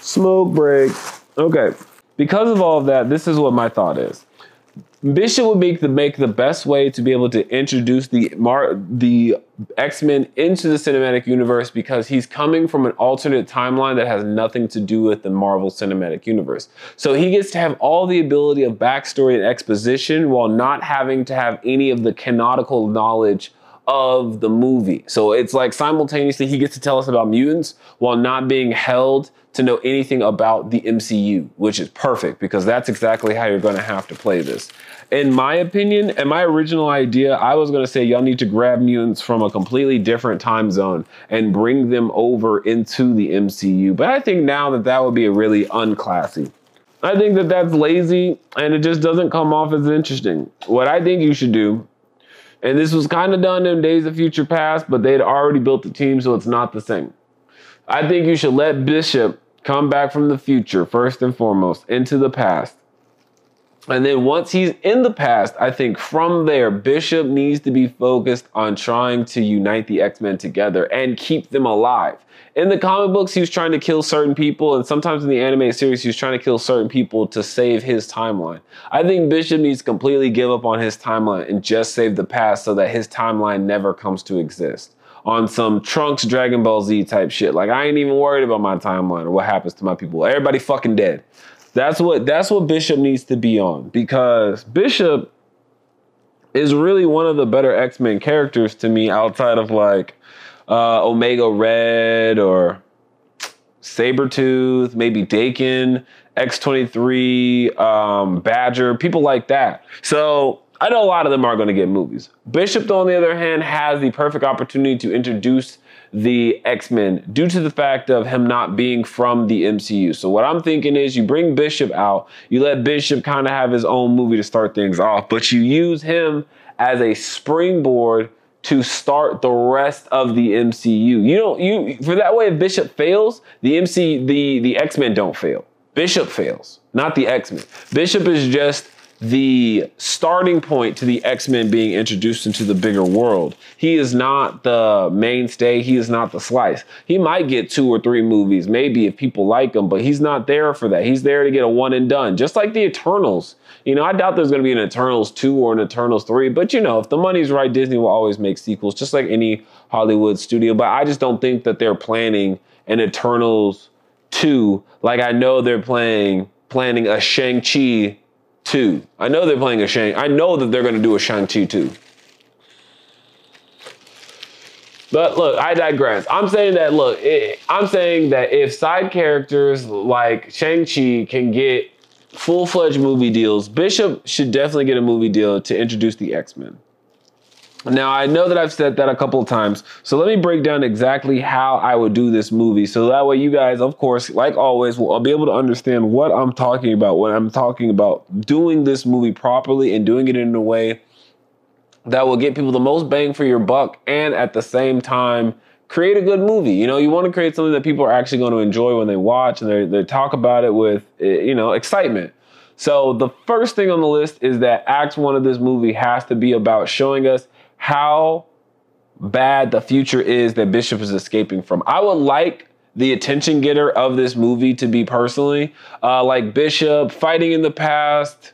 Smoke break. Okay. Because of all of that, this is what my thought is. Bishop would make the make the best way to be able to introduce the Mar the X Men into the cinematic universe because he's coming from an alternate timeline that has nothing to do with the Marvel Cinematic Universe. So he gets to have all the ability of backstory and exposition while not having to have any of the canonical knowledge of the movie. So it's like simultaneously he gets to tell us about mutants while not being held to know anything about the MCU, which is perfect because that's exactly how you're going to have to play this. In my opinion, and my original idea, I was going to say y'all need to grab mutants from a completely different time zone and bring them over into the MCU. But I think now that that would be a really unclassy. I think that that's lazy and it just doesn't come off as interesting. What I think you should do, and this was kind of done in Days of Future Past, but they'd already built the team, so it's not the same. I think you should let Bishop come back from the future, first and foremost, into the past. And then once he's in the past, I think from there, Bishop needs to be focused on trying to unite the X Men together and keep them alive. In the comic books, he was trying to kill certain people, and sometimes in the anime series, he was trying to kill certain people to save his timeline. I think Bishop needs to completely give up on his timeline and just save the past so that his timeline never comes to exist on some Trunks Dragon Ball Z type shit. Like I ain't even worried about my timeline or what happens to my people. Everybody fucking dead. That's what that's what Bishop needs to be on because Bishop is really one of the better X-Men characters to me outside of like uh, Omega Red or Sabretooth, maybe Daken, X23, um, Badger, people like that. So I know a lot of them are going to get movies. Bishop, on the other hand, has the perfect opportunity to introduce the X-Men due to the fact of him not being from the MCU. So what I'm thinking is you bring Bishop out, you let Bishop kind of have his own movie to start things off, but you use him as a springboard to start the rest of the MCU. You don't you for that way if Bishop fails, the MC the the X-Men don't fail. Bishop fails, not the X-Men. Bishop is just the starting point to the X-Men being introduced into the bigger world. He is not the mainstay, he is not the slice. He might get two or three movies, maybe if people like him, but he's not there for that. He's there to get a one and done, just like the Eternals. You know, I doubt there's going to be an Eternals 2 or an Eternals 3, but you know, if the money's right, Disney will always make sequels, just like any Hollywood studio. But I just don't think that they're planning an Eternals 2 like I know they're playing planning a Shang-Chi 2. I know they're playing a Shang. I know that they're going to do a Shang-Chi 2. But look, I digress. I'm saying that, look, it, I'm saying that if side characters like Shang-Chi can get full fledged movie deals, Bishop should definitely get a movie deal to introduce the X Men. Now, I know that I've said that a couple of times, so let me break down exactly how I would do this movie. So that way, you guys, of course, like always, will be able to understand what I'm talking about when I'm talking about doing this movie properly and doing it in a way that will get people the most bang for your buck and at the same time create a good movie. You know, you want to create something that people are actually going to enjoy when they watch and they, talk about it with, eh, you know, excitement. So the first thing on the list is that act one of this movie has to be about showing us how bad the future is that Bishop is escaping from. I would like the attention getter of this movie to be personally uh, like Bishop fighting in the past,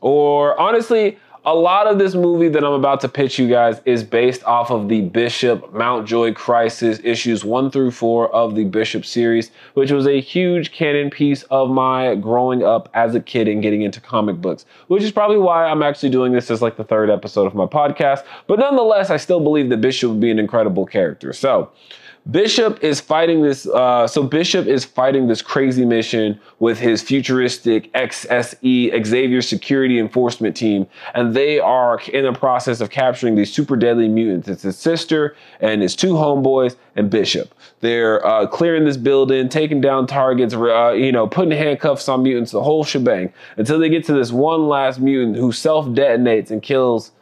or honestly, a lot of this movie that I'm about to pitch you guys is based off of the Bishop Mountjoy Crisis issues one through four of the Bishop series, which was a huge canon piece of my growing up as a kid and getting into comic books, which is probably why I'm actually doing this as like the third episode of my podcast. But nonetheless, I still believe that Bishop would be an incredible character. So, Bishop is fighting this. Uh, so Bishop is fighting this crazy mission with his futuristic XSE Xavier Security Enforcement team, and they are in the process of capturing these super deadly mutants. It's his sister and his two homeboys and Bishop. They're uh, clearing this building, taking down targets, uh, you know, putting handcuffs on mutants, the whole shebang, until they get to this one last mutant who self detonates and kills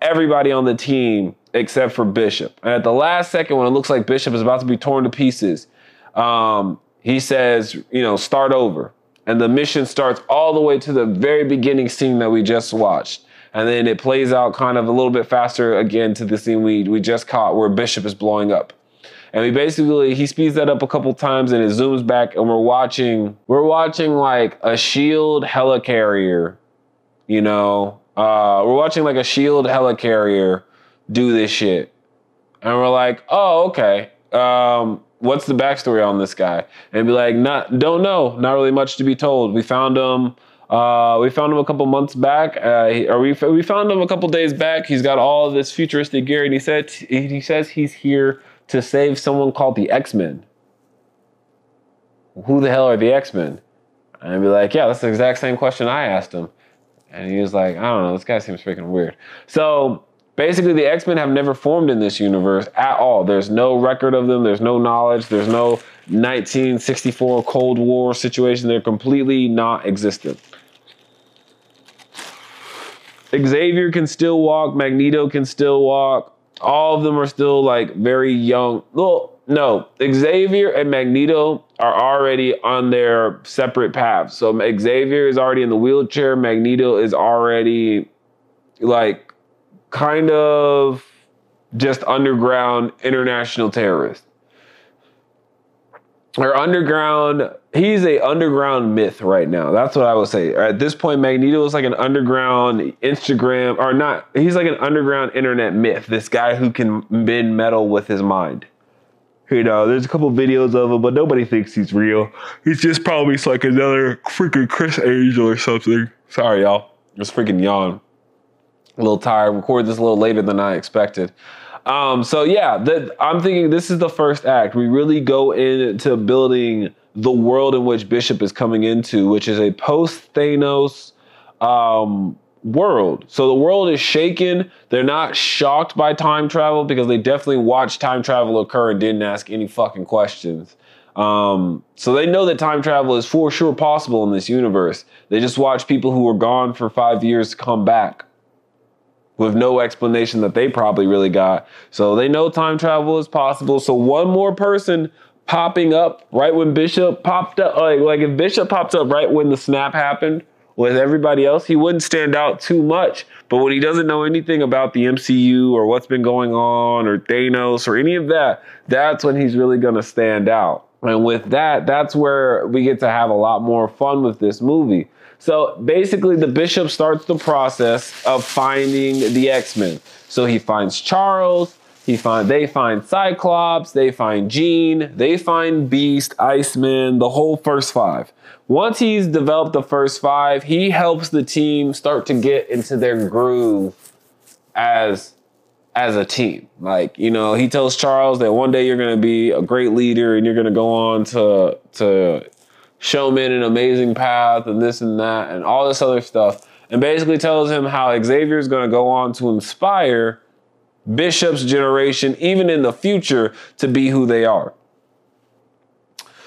everybody on the team except for Bishop. And at the last second, when it looks like Bishop is about to be torn to pieces, um, he says, you know, start over. And the mission starts all the way to the very beginning scene that we just watched. And then it plays out kind of a little bit faster again to the scene we, we just caught where Bishop is blowing up. And we basically he speeds that up a couple times and it zooms back and we're watching we're watching like a shield helicarrier, you know. Uh we're watching like a shield helicarrier do this shit. And we're like, oh, okay. Um, what's the backstory on this guy? And be like, not don't know, not really much to be told. We found him uh, we found him a couple months back, uh, or we, we found him a couple days back. He's got all this futuristic gear, and he said he says he's here to save someone called the X Men. Who the hell are the X Men? And I'd be like, yeah, that's the exact same question I asked him. And he was like, I don't know, this guy seems freaking weird. So basically, the X Men have never formed in this universe at all. There's no record of them, there's no knowledge, there's no 1964 Cold War situation. They're completely not existent. Xavier can still walk, Magneto can still walk. All of them are still like very young. Well, no, Xavier and Magneto are already on their separate paths. So Xavier is already in the wheelchair, Magneto is already like kind of just underground international terrorist. Or underground he's a underground myth right now. That's what i would say. At this point magneto is like an underground instagram or not he's like an underground internet myth. This guy who can bend metal with his mind. You know there's a couple videos of him but nobody thinks he's real. He's just probably like another freaking Criss Angel or something. Sorry y'all. Just freaking yawn a little tired recorded this a little later than i expected um, so yeah, that I'm thinking this is the first act. We really go into building the world in which Bishop is coming into, which is a post Thanos um, world. So the world is shaken. They're not shocked by time travel because they definitely watched time travel occur and didn't ask any fucking questions. Um, so they know that time travel is for sure possible in this universe. They just watch people who were gone for five years come back with no explanation that they probably really got. So they know time travel is possible. So one more person popping up right when Bishop popped up, like, like if Bishop popped up right when the snap happened with everybody else, he wouldn't stand out too much. But when he doesn't know anything about the MCU or what's been going on or Thanos or any of that, that's when he's really going to stand out. And with that, that's where we get to have a lot more fun with this movie. So basically, the bishop starts the process of finding the X Men. So he finds Charles. He find they find Cyclops. They find Jean. They find Beast, Iceman, the whole first five. Once he's developed the first five, he helps the team start to get into their groove as as a team. Like, you know, he tells Charles that one day you're going to be a great leader and you're going to go on to to show men an amazing path and this and that and all this other stuff. And basically tells him how Xavier is going to go on to inspire Bishop's generation, even in the future, to be who they are.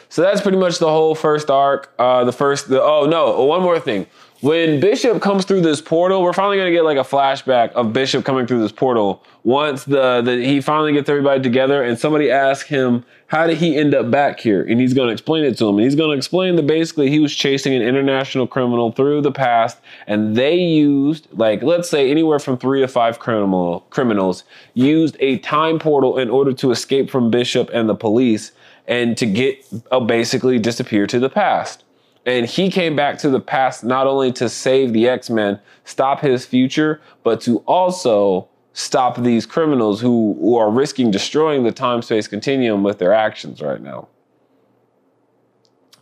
So that's pretty much the whole first arc. Uh, the first, the, oh no, one more thing. When Bishop comes through this portal, we're finally gonna get like a flashback of Bishop coming through this portal. Once the, the he finally gets everybody together, and somebody asks him, "How did he end up back here?" And he's gonna explain it to him. And he's gonna explain that basically he was chasing an international criminal through the past, and they used like let's say anywhere from three to five criminal criminals used a time portal in order to escape from Bishop and the police and to get uh, basically disappear to the past. And he came back to the past not only to save the X Men, stop his future, but to also stop these criminals who, who are risking destroying the time space continuum with their actions right now.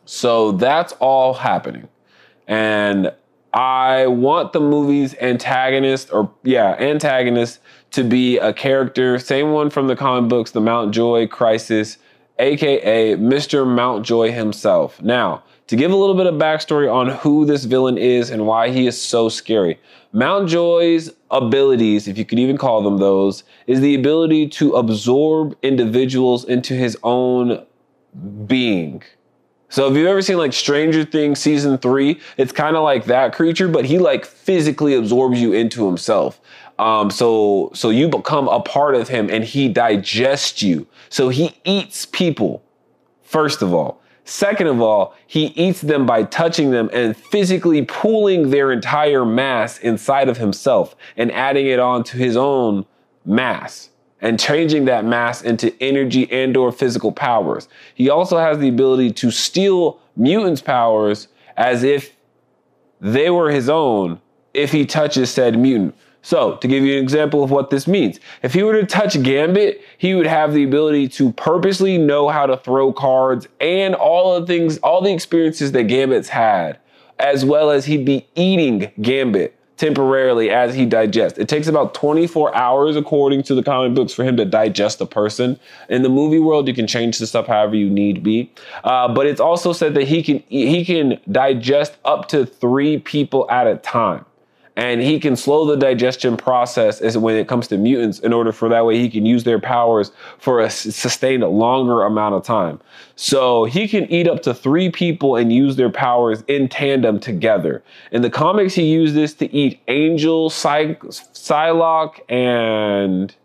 So that's all happening. And I want the movie's antagonist, or yeah, antagonist, to be a character, same one from the comic books, the Mountjoy Crisis, aka Mr. Mountjoy himself. Now, to give a little bit of backstory on who this villain is and why he is so scary. Mountjoy's abilities, if you could even call them those, is the ability to absorb individuals into his own being. So if you've ever seen like Stranger Things season three, it's kind of like that creature, but he like physically absorbs you into himself. Um, so so you become a part of him and he digests you. So he eats people, first of all. Second of all, he eats them by touching them and physically pooling their entire mass inside of himself and adding it on to his own mass. and changing that mass into energy and or physical powers. He also has the ability to steal mutants' powers as if they were his own if he touches said mutant. So, to give you an example of what this means, if he were to touch Gambit, he would have the ability to purposely know how to throw cards and all the things, all the experiences that Gambit's had, as well as he'd be eating Gambit temporarily as he digests. It takes about 24 hours, according to the comic books, for him to digest a person. In the movie world, you can change the stuff however you need be. Uh, but it's also said that he can he can digest up to three people at a time and he can slow the digestion process as when it comes to mutants in order for that way he can use their powers for a sustained longer amount of time. So he can eat up to three people and use their powers in tandem together. In the comics he used this to eat angel Psy- psylocke and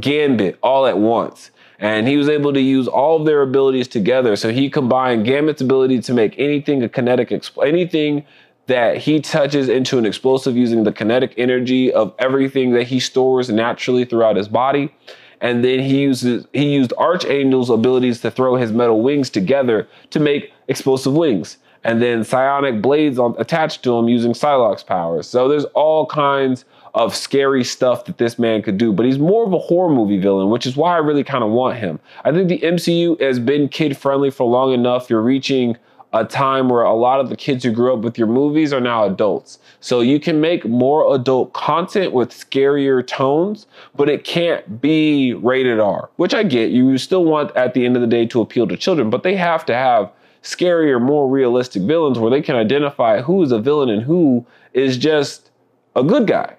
gambit all at once. And he was able to use all of their abilities together. So he combined Gambit's ability to make anything a kinetic, anything that he touches into an explosive using the kinetic energy of everything that he stores naturally throughout his body. And then he uses he used Archangel's abilities to throw his metal wings together to make explosive wings. And then psionic blades on, attached to him using Psylocke's powers. So there's all kinds of scary stuff that this man could do, but he's more of a horror movie villain, which is why I really kind of want him. I think the MCU has been kid friendly for long enough. You're reaching a time where a lot of the kids who grew up with your movies are now adults. So you can make more adult content with scarier tones, but it can't be rated R, which I get. You still want at the end of the day to appeal to children, but they have to have scarier, more realistic villains where they can identify who is a villain and who is just a good guy.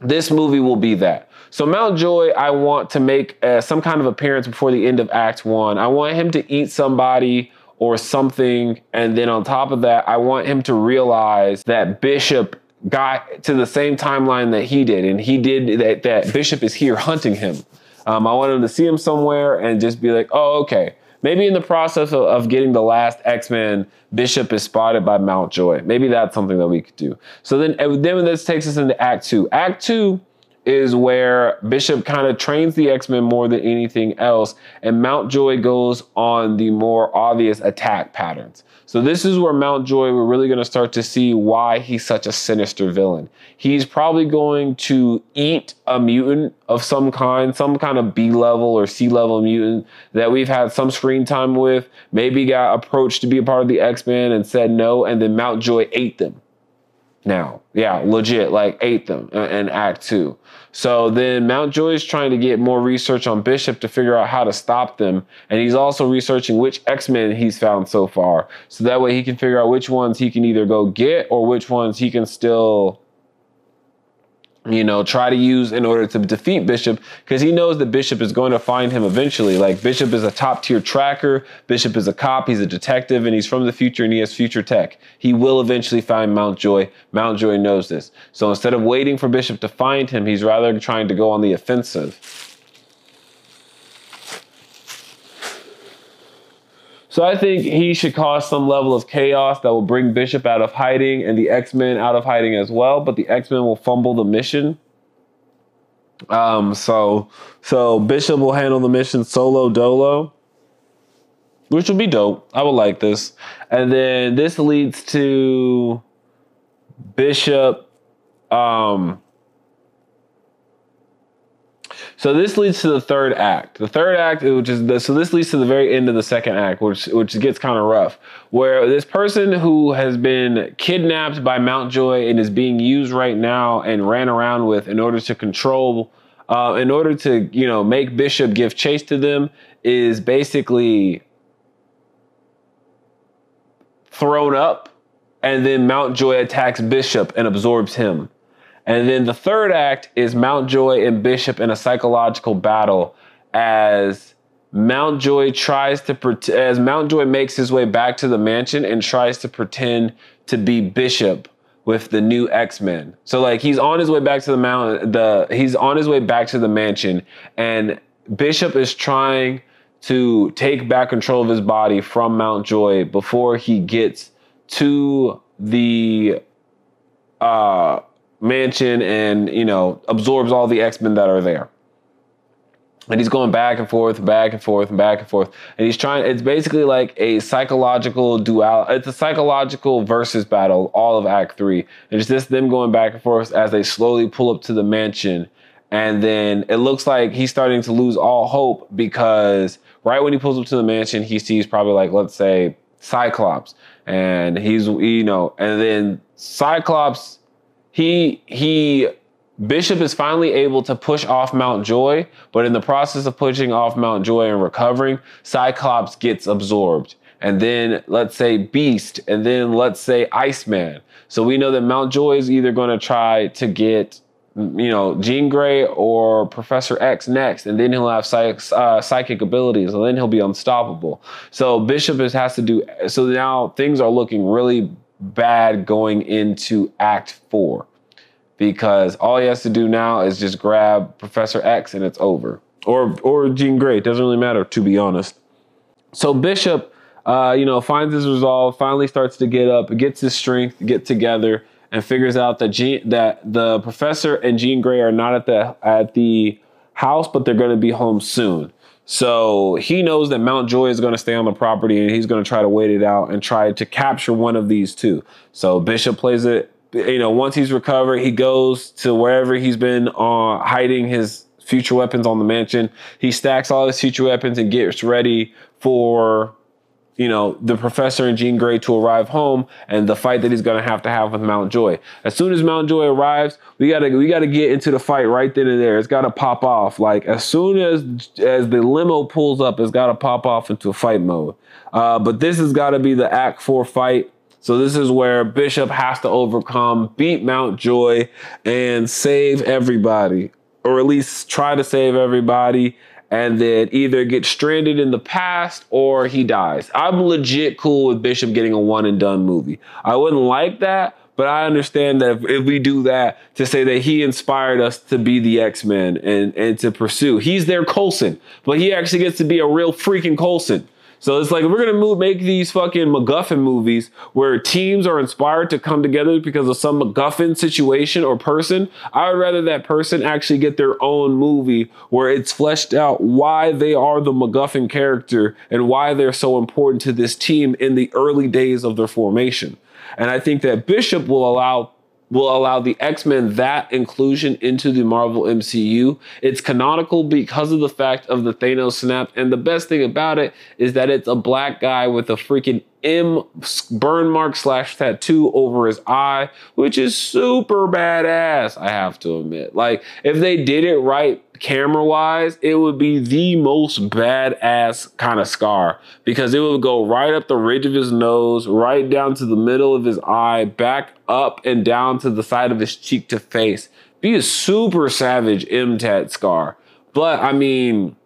This movie will be that. So Mountjoy, I want to make uh, some kind of appearance before the end of Act One. I want him to eat somebody or something. And then on top of that, I want him to realize that Bishop got to the same timeline that he did. And he did that, that Bishop is here hunting him. Um, I want him to see him somewhere and just be like, oh, okay. Maybe in the process of, of getting the last X Men, Bishop is spotted by Mountjoy. Maybe that's something that we could do. So then, then this takes us into Act Two. Act Two is where Bishop kind of trains the X Men more than anything else, and Mountjoy goes on the more obvious attack patterns. So, this is where Mountjoy, we're really going to start to see why he's such a sinister villain. He's probably going to eat a mutant of some kind, some kind of B level or C level mutant that we've had some screen time with, maybe got approached to be a part of the X Men and said no, and then Mountjoy ate them now. Yeah, legit, like ate them uh, in Act Two. So then Mountjoy is trying to get more research on Bishop to figure out how to stop them. And he's also researching which X Men he's found so far. So that way he can figure out which ones he can either go get or which ones he can still you know, try to use in order to defeat Bishop because he knows that Bishop is going to find him eventually. Like, Bishop is a top tier tracker, Bishop is a cop, he's a detective, and he's from the future and he has future tech. He will eventually find Mountjoy. Mountjoy knows this. So instead of waiting for Bishop to find him, he's rather trying to go on the offensive. So I think he should cause some level of chaos that will bring Bishop out of hiding and the X-Men out of hiding as well, but the X-Men will fumble the mission. Um, so so Bishop will handle the mission solo dolo, which will be dope. I would like this. And then this leads to Bishop um so this leads to the third act. The third act, which is the, so this leads to the very end of the second act, which which gets kind of rough, where this person who has been kidnapped by Mountjoy and is being used right now and ran around with in order to control, uh, in order to you know make Bishop give chase to them, is basically thrown up, and then Mountjoy attacks Bishop and absorbs him. And then the third act is Mountjoy and Bishop in a psychological battle as Mountjoy tries to as Mountjoy makes his way back to the mansion and tries to pretend to be Bishop with the new X-Men. So like he's on his way back to the mount the he's on his way back to the mansion and Bishop is trying to take back control of his body from Mountjoy before he gets to the uh mansion and you know absorbs all the x-men that are there and he's going back and forth, back and forth, and back and forth. And he's trying. It's basically like a psychological duel. It's a psychological versus battle. All of Act Three. And it's just them going back and forth as they slowly pull up to the mansion. And then it looks like he's starting to lose all hope because right when he pulls up to the mansion, he sees probably like let's say Cyclops, and he's you know, and then Cyclops, he he Bishop is finally able to push off Mountjoy, but in the process of pushing off Mountjoy and recovering, Cyclops gets absorbed. And then let's say Beast, and then let's say Iceman. So we know that Mountjoy is either going to try to get, you know, Jean Grey or Professor X next, and then he'll have psych, uh, psychic abilities, and then he'll be unstoppable. So Bishop is, has to do. So now things are looking really bad going into Act Four because all he has to do now is just grab Professor X and it's over. Or or Jean Grey, it doesn't really matter to be honest. So Bishop, uh, you know, finds his resolve, finally starts to get up, gets his strength, get together, and figures out that Jean, that the professor and Jean Grey are not at the at the house, but they're going to be home soon. So he knows that Mountjoy is going to stay on the property, and he's going to try to wait it out and try to capture one of these two. So Bishop plays it you know, once he's recovered, he goes to wherever he's been uh, hiding his future weapons on the mansion. He stacks all his future weapons and gets ready for, you know, the professor and Jean Grey to arrive home and the fight that he's gonna have to have with Mountjoy. As soon as Mountjoy arrives, we gotta we gotta get into the fight right then and there. It's gotta pop off. Like as soon as as the limo pulls up, it's gotta pop off into a fight mode. Uh, but this has got to be the Act Four fight. So this is where Bishop has to overcome, beat Mountjoy, and save everybody, or at least try to save everybody, and then either get stranded in the past or he dies. I'm legit cool with Bishop getting a one and done movie. I wouldn't like that, but I understand that if, if, we do that, to say that he inspired us to be the X Men and and to pursue. He's their Coulson, but he actually gets to be a real freaking Coulson. So it's like we're gonna move, make these fucking MacGuffin movies where teams are inspired to come together because of some MacGuffin situation or person. I would rather that person actually get their own movie where it's fleshed out why they are the MacGuffin character and why they're so important to this team in the early days of their formation. And I think that Bishop will allow will allow the X-Men that inclusion into the Marvel MCU. It's canonical because of the fact of the Thanos snap. And the best thing about it is that it's a black guy with a freaking M burn mark slash tattoo over his eye, which is super badass, I have to admit. Like, if they did it right camera wise, it would be the most badass kind of scar because it would go right up the ridge of his nose, right down to the middle of his eye, back up and down to the side of his cheek to face. Be a super savage M tat scar. But I mean,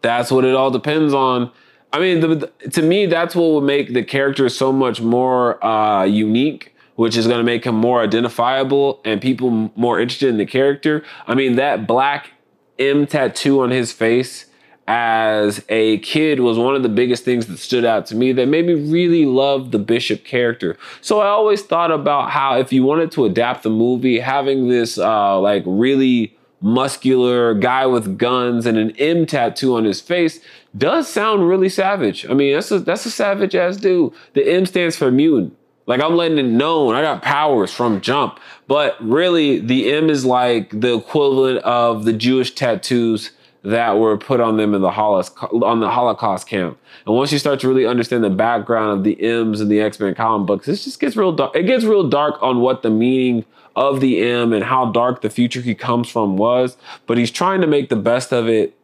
that's what it all depends on I mean, the, to me, that's what would make the character so much more uh, unique, which is going to make him more identifiable and people more interested in the character. I mean, that black M tattoo on his face as a kid was one of the biggest things that stood out to me that made me really love the Bishop character. So I always thought about how if you wanted to adapt the movie, having this uh, like really muscular guy with guns and an M tattoo on his face does sound really savage. I mean, that's a that's a savage ass dude. The M stands for mutant. Like I'm letting it known I got powers from jump. But really the M is like the equivalent of the Jewish tattoos that were put on them in the Holocaust on the Holocaust camp. And once you start to really understand the background of the M's and the X-Men comic books, it just gets real dark. It gets real dark on what the meaning of the M and how dark the future he comes from was. But he's trying to make the best of it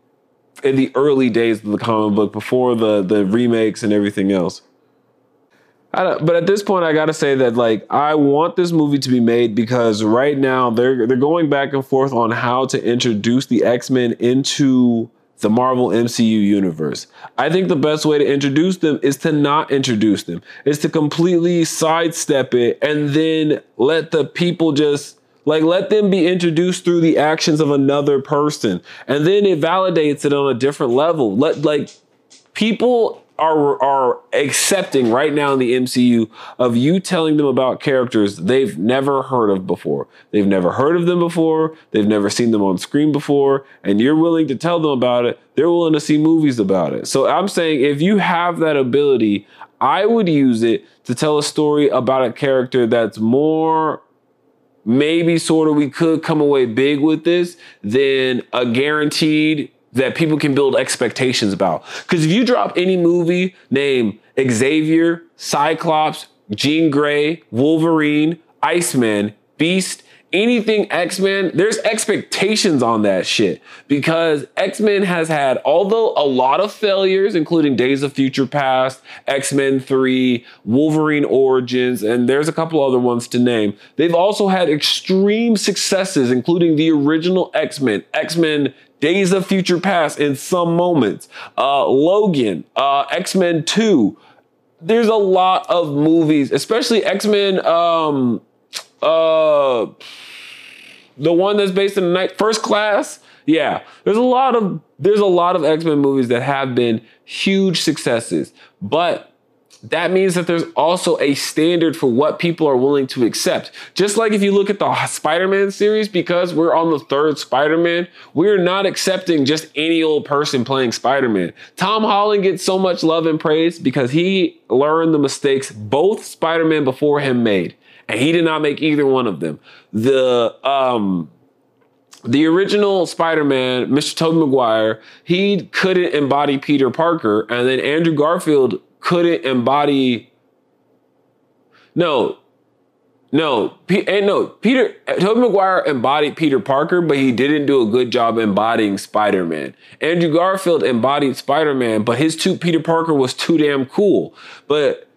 in the early days of the comic book before the the remakes and everything else. but at this point, I gotta say that like I want this movie to be made because right now they're they're going back and forth on how to introduce the X Men into the Marvel MCU universe. I think the best way to introduce them is to not introduce them, is to completely sidestep it and then let the people just like, let them be introduced through the actions of another person. And then it validates it on a different level. Let, like, people are are accepting right now in the MCU of you telling them about characters they've never heard of before. They've never heard of them before. They've never seen them on screen before, and you're willing to tell them about it. They're willing to see movies about it. So I'm saying if you have that ability, I would use it to tell a story about a character that's more maybe sort of we could come away big with this than a guaranteed that people can build expectations about. Because if you drop any movie named Xavier, Cyclops, Jean Grey, Wolverine, Iceman, Beast, anything X-Men, there's expectations on that shit because X-Men has had, although a lot of failures, including Days of Future Past, X-Men 3, Wolverine Origins, and there's a couple other ones to name. They've also had extreme successes, including the original X-Men, X-Men Days of Future Past in some moments, uh, Logan, uh, X-Men 2. There's a lot of movies, especially X-Men, um, uh, the one that's based in the night first class yeah there's a lot of there's a lot of x-men movies that have been huge successes but that means that there's also a standard for what people are willing to accept. Just like if you look at the Spider Man series, because we're on the third Spider Man, we're not accepting just any old person playing Spider Man. Tom Holland gets so much love and praise because he learned the mistakes both Spider Man before him made and he did not make either one of them. The um the original Spider-Man, Mr. Tobey Maguire, he couldn't embody Peter Parker, and then Andrew Garfield couldn't embody. No, no, P- and no. Peter Tobey Maguire embodied Peter Parker, but he didn't do a good job embodying Spider-Man. Andrew Garfield embodied Spider-Man, but his two Peter Parker was too damn cool. But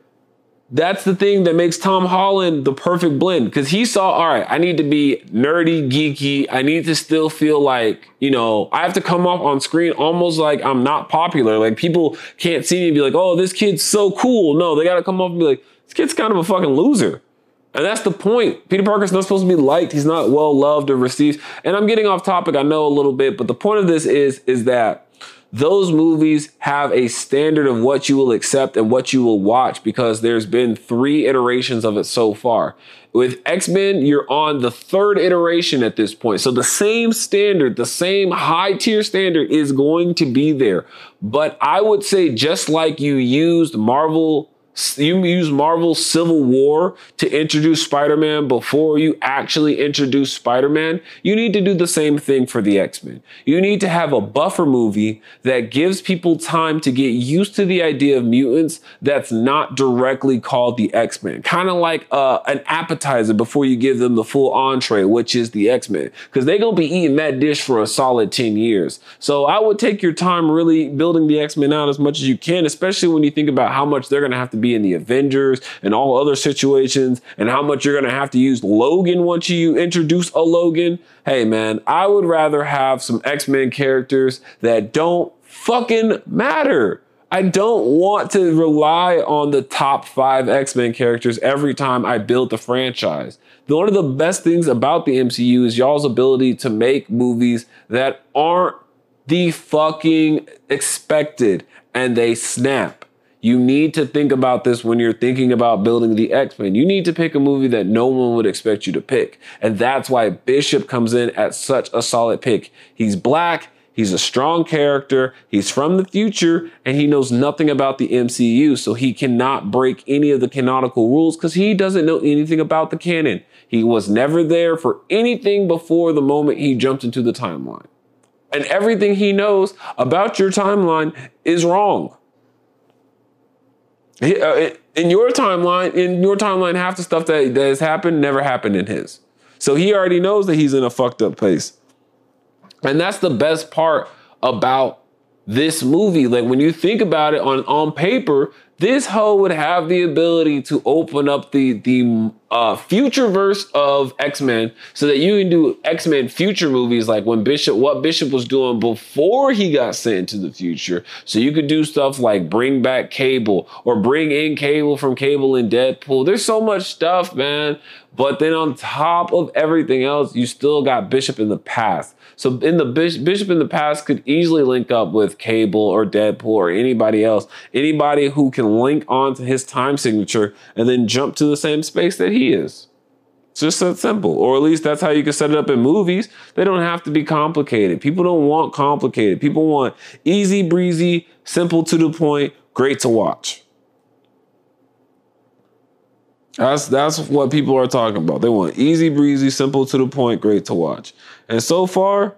that's the thing that makes Tom Holland the perfect blend because he saw, all right, I need to be nerdy, geeky. I need to still feel like, you know, I have to come off on screen almost like I'm not popular. Like people can't see me and be like, oh, this kid's so cool. No, they got to come off and be like, this kid's kind of a fucking loser. And that's the point. Peter Parker's not supposed to be liked. He's not well loved or received. And I'm getting off topic, I know a little bit, but the point of this is, is that those movies have a standard of what you will accept and what you will watch because there's been three iterations of it so far. With X Men, you're on the third iteration at this point. So the same standard, the same high tier standard is going to be there. But I would say, just like you used Marvel you use Marvel Civil War to introduce Spider-Man before you actually introduce Spider-Man, you need to do the same thing for the X-Men. You need to have a buffer movie that gives people time to get used to the idea of mutants that's not directly called the X-Men. Kind of like uh, an appetizer before you give them the full entree, which is the X-Men. Because they're going to be eating that dish for a solid 10 years. So I would take your time really building the X-Men out as much as you can, especially when you think about how much they're going to have to be in the Avengers and all other situations and how much you're going to have to use Logan once you introduce a Logan. Hey, man, I would rather have some X Men characters that don't fucking matter. I don't want to rely on the top five X Men characters every time I build the franchise. One of the best things about the MCU is y'all's ability to make movies that aren't the fucking expected and they snap. You need to think about this when you're thinking about building the X Men. You need to pick a movie that no one would expect you to pick. And that's why Bishop comes in at such a solid pick. He's black, he's a strong character, he's from the future, and he knows nothing about the MCU. So he cannot break any of the canonical rules because he doesn't know anything about the canon. He was never there for anything before the moment he jumped into the timeline. And everything he knows about your timeline is wrong. Uh, in your timeline, in your timeline, half the stuff that, that has happened never happened in his. So he already knows that he's in a fucked up place. And that's the best part about this movie. Like when you think about it on, on paper, this hoe would have the ability to open up the the uh, future verse of X Men, so that you can do X Men future movies, like when Bishop, what Bishop was doing before he got sent into the future. So you could do stuff like bring back Cable or bring in Cable from Cable and Deadpool. There's so much stuff, man. But then on top of everything else, you still got Bishop in the past. So in the Bishop in the past could easily link up with Cable or Deadpool or anybody else, anybody who can link onto his time signature and then jump to the same space that he is. It's just that simple. Or at least that's how you can set it up in movies. They don't have to be complicated. People don't want complicated. People want easy breezy, simple to the point, great to watch. That's that's what people are talking about. They want easy breezy, simple to the point, great to watch. And so far,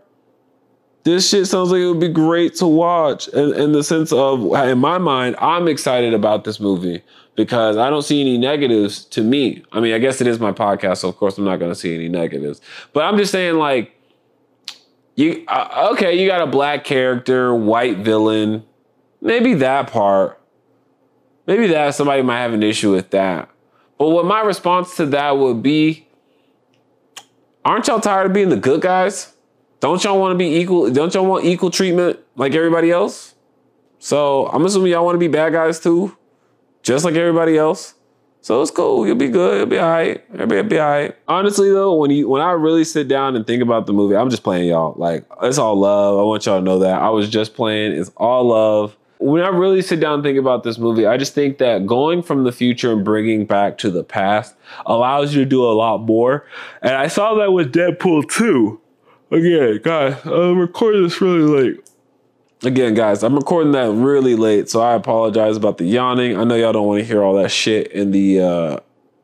this shit sounds like it would be great to watch. In, in the sense of, in my mind, I'm excited about this movie because I don't see any negatives to me. I mean, I guess it is my podcast, so of course I'm not going to see any negatives. But I'm just saying, like, you uh, okay? You got a black character, white villain, maybe that part. Maybe that somebody might have an issue with that. But what my response to that would be, aren't y'all tired of being the good guys? Don't y'all want to be equal? Don't y'all want equal treatment like everybody else? So I'm assuming y'all want to be bad guys too, just like everybody else. So it's cool. You'll be good. You'll be all right. Everybody will be all right. Honestly, though, when you when I really sit down and think about the movie, I'm just playing y'all. Like it's all love. I want y'all to know that I was just playing. It's all love when I really sit down and think about this movie, I just think that going from the future and bringing back to the past allows you to do a lot more. And I saw that with Deadpool 2. Again, guys, I'm recording this really late. Again, guys, I'm recording that really late, so I apologize about the yawning. I know y'all don't want to hear all that shit in the uh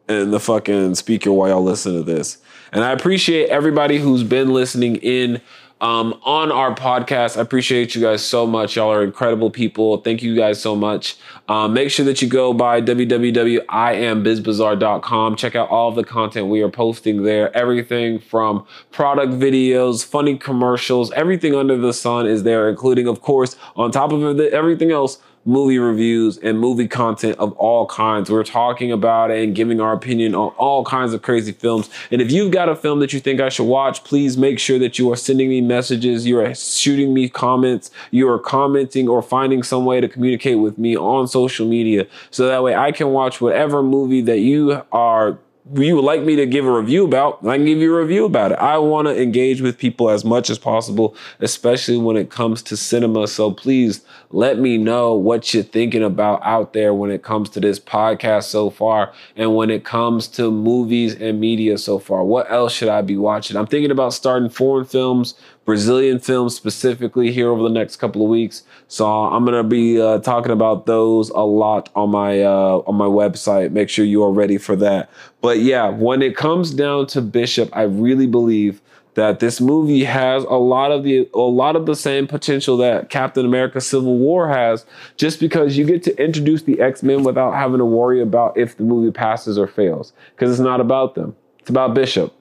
in the fucking speaker while y'all listen to this. And I appreciate everybody who's been listening in um, on our podcast. I appreciate you guys so much. Y'all are incredible people. Thank you guys so much. Um, make sure that you go by www.iambizbazaar.com. Check out all of the content we are posting there. Everything from product videos, funny commercials, everything under the sun is there, including, of course, on top of everything else, movie reviews and movie content of all kinds. We're talking about it and giving our opinion on all kinds of crazy films. And if you've got a film that you think I should watch, please make sure that you are sending me messages, you are shooting me comments, you are commenting or finding some way to communicate with me on social media so that way I can watch whatever movie that you are you would like me to give a review about, I can give you a review about it. I want to engage with people as much as possible, especially when it comes to cinema. So please let me know what you're thinking about out there when it comes to this podcast so far and when it comes to movies and media so far. What else should I be watching? I'm thinking about starting foreign films, Brazilian films specifically here over the next couple of weeks. So I'm gonna be uh, talking about those a lot on my uh, on my website. Make sure you are ready for that. But yeah, when it comes down to Bishop, I really believe that this movie has a lot of the a lot of the same potential that Captain America Civil War has just because you get to introduce the X-Men without having to worry about if the movie passes or fails because it's not about them. It's about Bishop.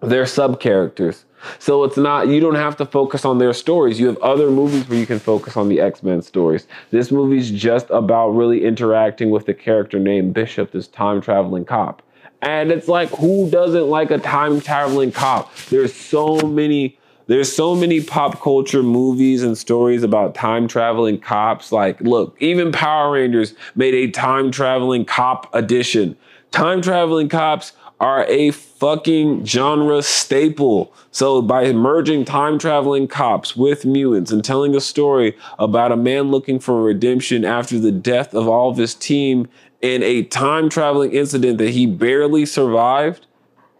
They're sub characters. So it's not, you don't have to focus on their stories. You have other movies where you can focus on the X Men stories. This movie's just about really interacting with the character named Bishop, this time traveling cop. And it's like, who doesn't like a time traveling cop? There's so many. There's so many pop culture movies and stories about time traveling cops. Like, look, even Power Rangers made a time traveling cop edition. Time traveling cops are a fucking genre staple. So by merging time traveling cops with mutants and telling a story about a man looking for redemption after the death of all of his team in a time traveling incident that he barely survived.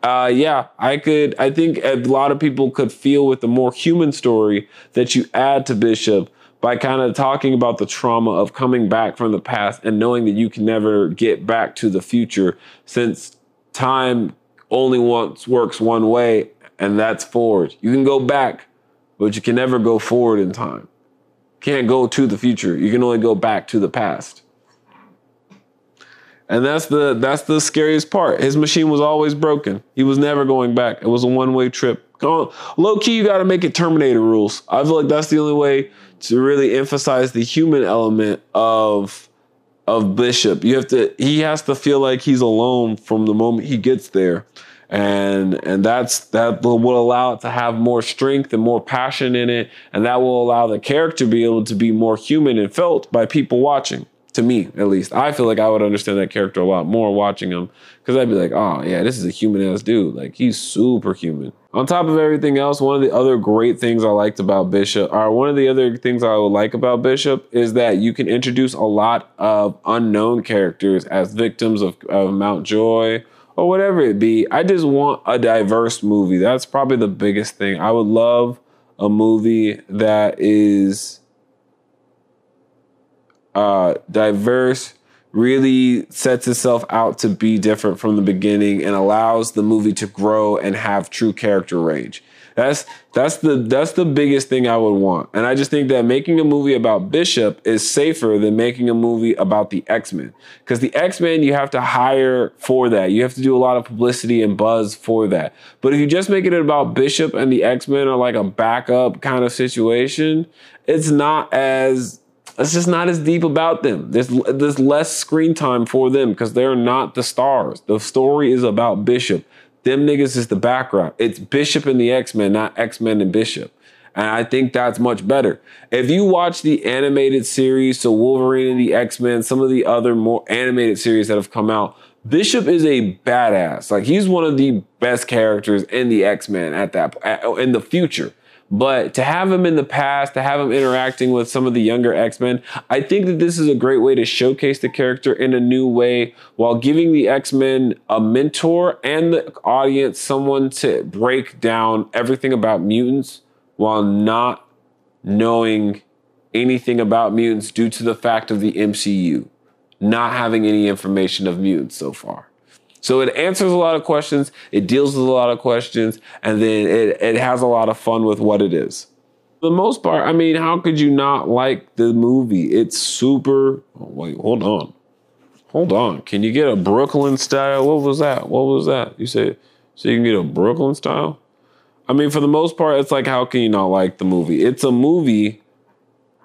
Uh, yeah, I could. I think a lot of people could feel with the more human story that you add to Bishop by kind of talking about the trauma of coming back from the past and knowing that you can never get back to the future since time only once works one way, and that's forward. You can go back, but you can never go forward in time. can't go to the future. You can only go back to the past. And that's the that's the scariest part. His machine was always broken. He was never going back. It was a one-way trip. Low key, you got to make it Terminator rules. I feel like that's the only way to really emphasize the human element of of Bishop. You have to he has to feel like he's alone from the moment he gets there. And and that's that will, allow it to have more strength and more passion in it. And that will allow the character to be able to be more human and felt by people watching to me at least. I feel like I would understand that character a lot more watching him because I'd be like, oh yeah, this is a human ass dude. Like he's super human. On top of everything else, one of the other great things I liked about Bishop, or one of the other things I would like about Bishop, is that you can introduce a lot of unknown characters as victims of, of Mountjoy or whatever it be. I just want a diverse movie. That's probably the biggest thing. I would love a movie that is uh, diverse, really sets itself out to be different from the beginning and allows the movie to grow and have true character range. That's that's the that's the biggest thing I would want. And I just think that making a movie about Bishop is safer than making a movie about the X-Men. Cuz the X-Men you have to hire for that. You have to do a lot of publicity and buzz for that. But if you just make it about Bishop and the X-Men are like a backup kind of situation, it's not as it's just not as deep about them. There's there's less screen time for them because they're not the stars. The story is about Bishop. Them niggas is the background. It's Bishop and the X-Men, not X-Men and Bishop. And I think that's much better. If you watch the animated series, so Wolverine and the X-Men, some of the other more animated series that have come out, Bishop is a badass. Like he's one of the best characters in the X-Men at that in the future. But to have him in the past, to have him interacting with some of the younger X Men, I think that this is a great way to showcase the character in a new way while giving the X Men a mentor and the audience someone to break down everything about mutants while not knowing anything about mutants due to the fact of the MCU not having any information of mutants so far. So it answers a lot of questions, it deals with a lot of questions, and then it, it has a lot of fun with what it is. For the most part, I mean, how could you not like the movie? It's super. Oh, wait, hold on. Hold on. Can you get a Brooklyn style? What was that? What was that? You said so you can get a Brooklyn style? I mean, for the most part, it's like, how can you not like the movie? It's a movie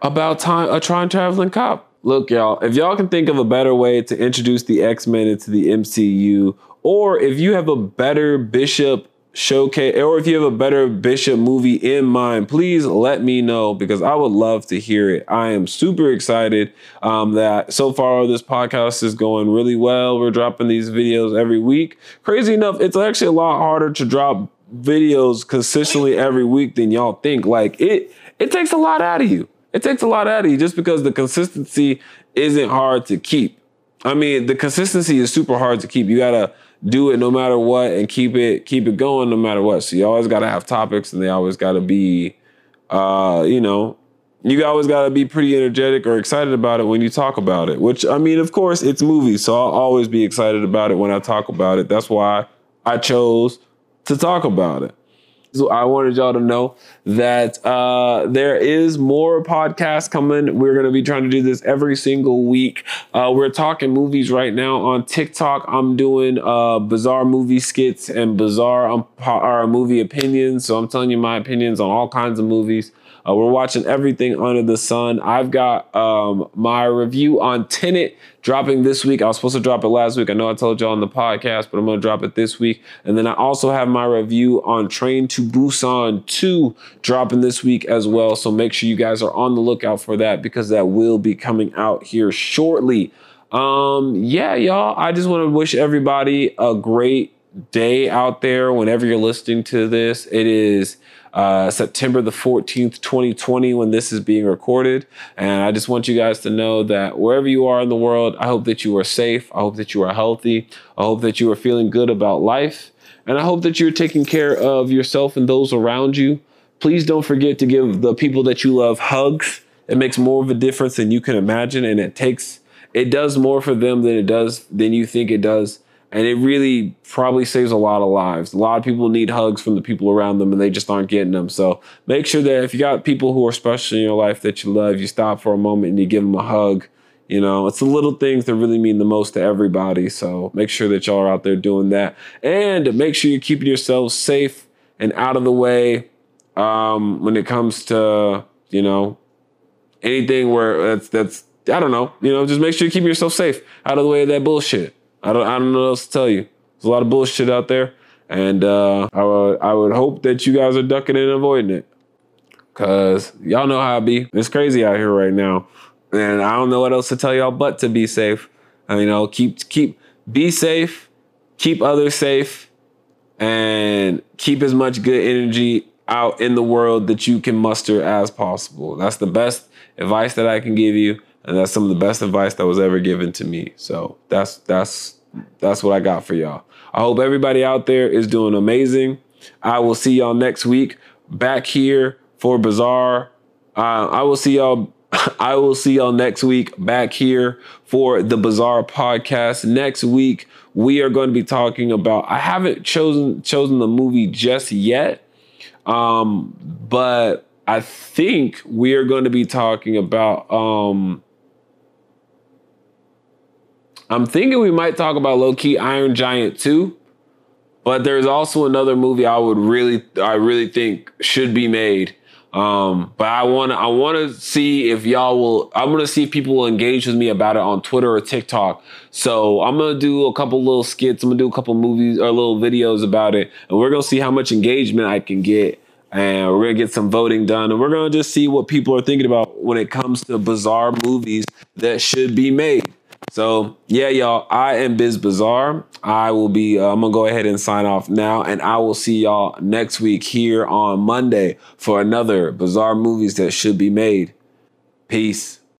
about time a time traveling cop look, y'all, if y'all can think of a better way to introduce the X Men into the MCU, or if you have a better Bishop showcase, or if you have a better Bishop movie in mind, please let me know because I would love to hear it. I am super excited um, that so far this podcast is going really well. We're dropping these videos every week. Crazy enough, it's actually a lot harder to drop videos consistently every week than y'all think. Like it, it takes a lot out of you. It takes a lot out of you just because the consistency isn't hard to keep. I mean, the consistency is super hard to keep. You gotta do it no matter what and keep it keep it going no matter what. So you always gotta have topics and they always gotta be uh, you know, you always gotta be pretty energetic or excited about it when you talk about it. Which I mean, of course, it's movies, so I'll always be excited about it when I talk about it. That's why I chose to talk about it. So I wanted y'all to know that uh, there is more podcasts coming. We're going to be trying to do this every single week. Uh, we're talking movies right now on TikTok. I'm doing uh, bizarre movie skits and bizarre um, movie opinions. So I'm telling you my opinions on all kinds of movies. Uh, we're watching everything under the sun. I've got um, my review on Tenet dropping this week. I was supposed to drop it last week. I know I told y'all on the podcast, but I'm going to drop it this week. And then I also have my review on Train to Busan 2 dropping this week as well. So make sure you guys are on the lookout for that because that will be coming out here shortly. Um, yeah, y'all, I just want to wish everybody a great day out there whenever you're listening to this. It is uh, September the 14th, 2020, when this is being recorded. And I just want you guys to know that wherever you are in the world, I hope that you are safe. I hope that you are healthy. I hope that you are feeling good about life. And I hope that you're taking care of yourself and those around you. Please don't forget to give the people that you love hugs. It makes more of a difference than you can imagine. And it takes, it does more for them than it does, than you think it does. And it really probably saves a lot of lives. A lot of people need hugs from the people around them and they just aren't getting them. So make sure that if you got people who are special in your life that you love, you stop for a moment and you give them a hug. You know, it's the little things that really mean the most to everybody. So make sure that y'all are out there doing that. And make sure you're keeping yourselves safe and out of the way um, when it comes to, you know, anything where that's that's I don't know. You know, just make sure you keep yourself safe out of the way of that bullshit. I don't I don't know what else to tell you. There's a lot of bullshit out there. And uh, I would I would hope that you guys are ducking and avoiding it. Cause y'all know how it be. It's crazy out here right now. And I don't know what else to tell y'all but to be safe. And, you know, keep keep be safe, keep others safe, and keep as much good energy out in the world that you can muster as possible. That's the best advice that I can give you. And that's some of the best advice that was ever given to me. So that's that's that's what I got for y'all. I hope everybody out there is doing amazing. I will see y'all next week back here for Bizarre. Uh, I will see y'all. I will see y'all next week back here for the Bizarre podcast. Next week we are going to be talking about. I haven't chosen chosen the movie just yet, um, but I think we are going to be talking about. Um, I'm thinking we might talk about low key Iron Giant 2. But there's also another movie I would really I really think should be made. Um, but I want to I want to see if y'all will I'm going to see if people will engage with me about it on Twitter or TikTok. So I'm going to do a couple little skits, I'm going to do a couple movies or little videos about it and we're going to see how much engagement I can get and we're gonna get some voting done and we're gonna just see what people are thinking about when it comes to bizarre movies that should be made so yeah y'all i am biz bizarre i will be uh, i'm gonna go ahead and sign off now and i will see y'all next week here on monday for another bizarre movies that should be made. Peace